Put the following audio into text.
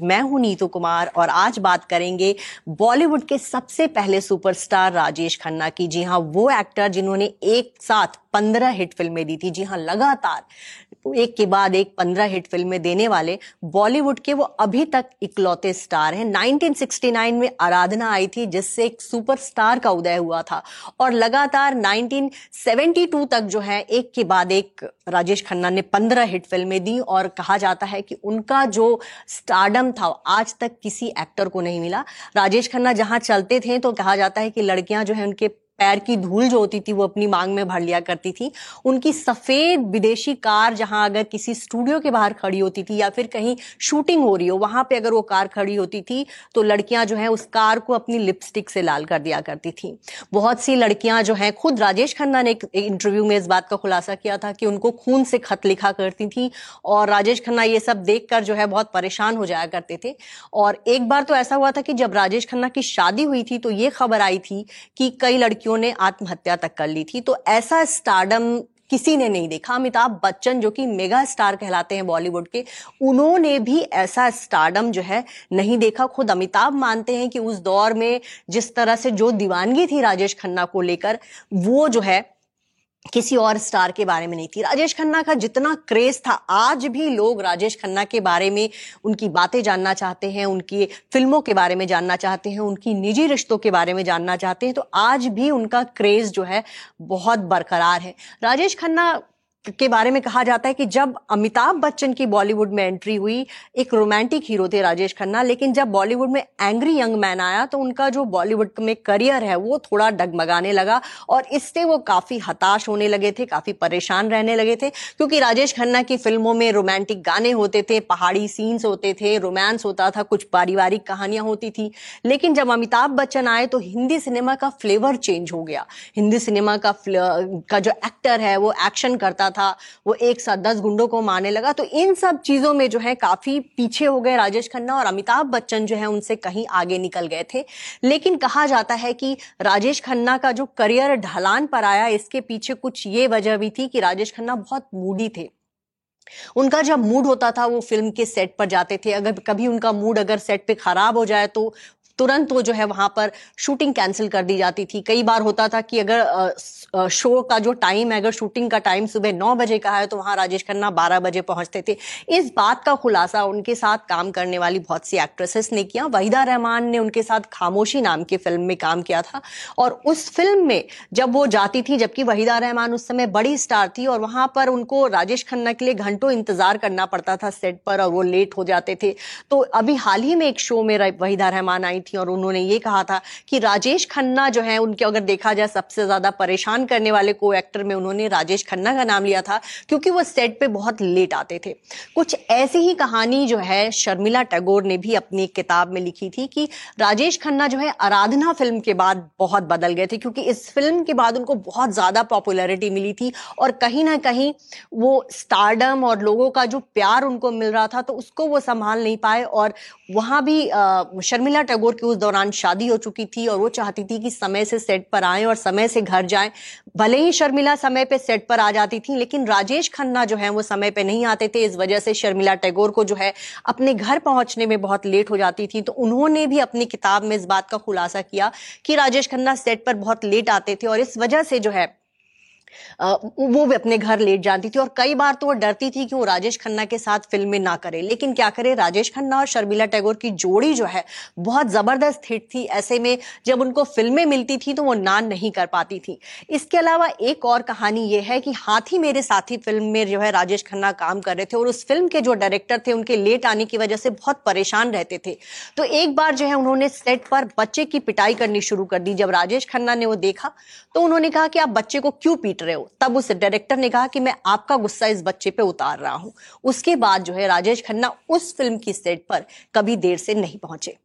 मैं हूँ नीतू कुमार और आज बात करेंगे बॉलीवुड के सबसे पहले सुपरस्टार राजेश खन्ना की। जी हाँ वो एक्टर जिन्होंने एक साथ पंद्रह हिट फ़िल्में दी थी। जी हाँ लगातार एक के बाद एक पंद्रह हिट फ़िल्में देने वाले बॉलीवुड के वो अभी तक इकलौते स्टार हैं। 1969 में आराधना आई थी, जिससे एक सुपरस्टार का उदय हुआ था। और लगातार 1972 तक जो है, एक के बाद एक राजेश खन्ना ने पंद्रह हिट फ़िल्में दी। और कहा जाता है कि उनका जो स्टार्डम था? आज तक किसी एक्टर को नहीं मिला। राजेश खन्ना जहाँ चलते थे तो कहा जाता है कि लड़कियाँ जो है उनके पैर की धूल जो होती थी वो अपनी मांग में भर लिया करती थी। उनकी सफ़ेद विदेशी कार जहाँ अगर किसी स्टूडियो के बाहर खड़ी होती थी या फिर कहीं शूटिंग हो रही हो, वहाँ पे अगर वो कार खड़ी होती थी तो लड़कियाँ जो है उस कार को अपनी लिपस्टिक से लाल कर दिया करती थी। बहुत सी लड़कियाँ जो है, खुद राजेश खन्ना ने एक इंटरव्यू में इस बात का खुलासा किया था कि उनको खून से खत लिखा करती थी और राजेश खन्ना ये सब देखकर जो है बहुत परेशान हो जाया करते थे। और एक बार तो ऐसा हुआ था कि जब राजेश खन्ना की शादी हुई थी तो ये खबर आई थी कि कई लड़कियों लड़कियों ने आत्महत्या तक कर ली थी। तो ऐसा स्टार्डम किसी ने नहीं देखा। अमिताभ बच्चन, जो कि मेगा स्टार कहलाते हैं बॉलीवुड के, उन्होंने भी ऐसा स्टार्डम जो है नहीं देखा। खुद अमिताभ मानते हैं कि उस दौर में जिस तरह से जो दीवानगी थी राजेश खन्ना को लेकर, वो जो है किसी और स्टार के बारे में नहीं थी। राजेश खन्ना का जितना क्रेज था, आज भी लोग राजेश खन्ना के बारे में उनकी बातें जानना चाहते हैं, उनकी फ़िल्मों के बारे में जानना चाहते हैं, उनकी निजी रिश्तों के बारे में जानना चाहते हैं तो आज भी उनका क्रेज जो है बहुत बरकरार है। राजेश खन्ना के बारे में कहा जाता है कि जब अमिताभ बच्चन की बॉलीवुड में एंट्री हुई, एक रोमांटिक हीरो थे राजेश खन्ना, लेकिन जब बॉलीवुड में एंग्री यंग मैन आया तो उनका जो बॉलीवुड में करियर है, वो थोड़ा डगमगाने लगा और इससे वो काफ़ी हताश होने लगे थे, काफ़ी परेशान रहने लगे थे, क्योंकि राजेश खन्ना की फ़िल्मों में रोमांटिक गाने होते थे, पहाड़ी सीन्स होते थे रोमांस होता था, कुछ पारिवारिक कहानियाँ होती थी। लेकिन जब अमिताभ बच्चन आए तो हिंदी सिनेमा का फ्लेवर चेंज हो गया। हिंदी सिनेमा का का जो एक्टर है, वो एक्शन करता था था, वो एक साथ दस गुंडों को मारने लगा। तो इन सब चीज़ों में जो है काफ़ी पीछे हो गए राजेश खन्ना और अमिताभ बच्चन जो है उनसे कहीं आगे निकल गए थे। लेकिन कहा जाता है कि राजेश खन्ना का जो करियर ढलान पर आया, इसके पीछे कुछ ये वजह भी थी कि राजेश खन्ना बहुत मूडी थे। उनका जब मूड होता था, वो फ़िल्म के सेट पर जाते थे। अगर कभी उनका मूड अगर सेट पे खराब हो जाए तो तुरंत वो जो है वहाँ पर शूटिंग कैंसिल कर दी जाती थी। कई बार होता था कि अगर शो का जो टाइम है, अगर शूटिंग का टाइम सुबह नौ बजे का है तो वहाँ राजेश खन्ना बारह बजे पहुँचते थे। इस बात का खुलासा उनके साथ काम करने वाली बहुत सी एक्ट्रेसेस ने किया। वहीदा रहमान ने उनके साथ खामोशी नाम की फ़िल्म में काम किया था। और उस फ़िल्म में जब वो जाती थी, जबकि वहीदा रहमान उस समय बड़ी स्टार थी, और वहाँ पर उनको राजेश खन्ना के लिए घंटों इंतज़ार करना पड़ता था सेट पर, और वो लेट हो जाते थे। तो अभी हाल ही में एक शो में वहीदा रहमान आई थी और उन्होंने ये कहा था कि राजेश खन्ना जो है, उनके अगर देखा जाए, सबसे ज़्यादा परेशान करने वाले को एक्टर में उन्होंने राजेश खन्ना का नाम लिया था, क्योंकि वो सेट पे बहुत लेट आते थे। कुछ ऐसी ही कहानी जो है, शर्मिला टैगोर ने भी अपनी किताब में लिखी थी कि राजेश खन्ना जो है, आराधना फ़िल्म के बाद बहुत बदल गए थे, क्योंकि इस फ़िल्म के बाद उनको बहुत ज़्यादा पॉपुलैरिटी मिली थी और कहीं ना कहीं वो स्टारडम और लोगों का जो प्यार उनको मिल रहा था तो उसको वो संभाल नहीं पाए और वहाँ भी शर्मिला टैगोर की उस दौरान शादी हो चुकी थी और वो चाहती थी कि समय से सेट पर आए और समय से घर जाएँ। भले ही शर्मिला समय पे सेट पर आ जाती थी, लेकिन राजेश खन्ना जो है वो समय पे नहीं आते थे। इस वजह से शर्मिला टैगोर को जो है अपने घर पहुँचने में बहुत लेट हो जाती थी। तो उन्होंने भी अपनी किताब में इस बात का खुलासा किया कि राजेश खन्ना सेट पर बहुत लेट आते थे और इस वजह से जो है वो भी अपने घर लेट जाती थी और कई बार तो वो डरती थी कि वो राजेश खन्ना के साथ फ़िल्में ना करे। लेकिन क्या करे, राजेश खन्ना और शर्मिला टैगोर की जोड़ी जो है, बहुत ज़बरदस्त हिट थी। ऐसे में जब उनको फ़िल्में मिलती थी तो वो ना नहीं कर पाती थी। इसके अलावा एक और कहानी ये है कि हाथी मेरे साथी फ़िल्म में जो है राजेश खन्ना काम कर रहे थे और उस फ़िल्म के जो डायरेक्टर थे, उनके लेट आने की वजह से बहुत परेशान रहते थे। तो एक बार जो है उन्होंने सेट पर बच्चे की पिटाई करनी शुरू कर दी। जब राजेश खन्ना ने वो देखा तो उन्होंने कहा कि आप बच्चे को क्यों पीट रहे हो। तब उस डायरेक्टर ने कहा कि मैं आपका गुस्सा इस बच्चे पे उतार रहा हूँ। उसके बाद जो है राजेश खन्ना उस फ़िल्म की सेट पर कभी देर से नहीं पहुँचे।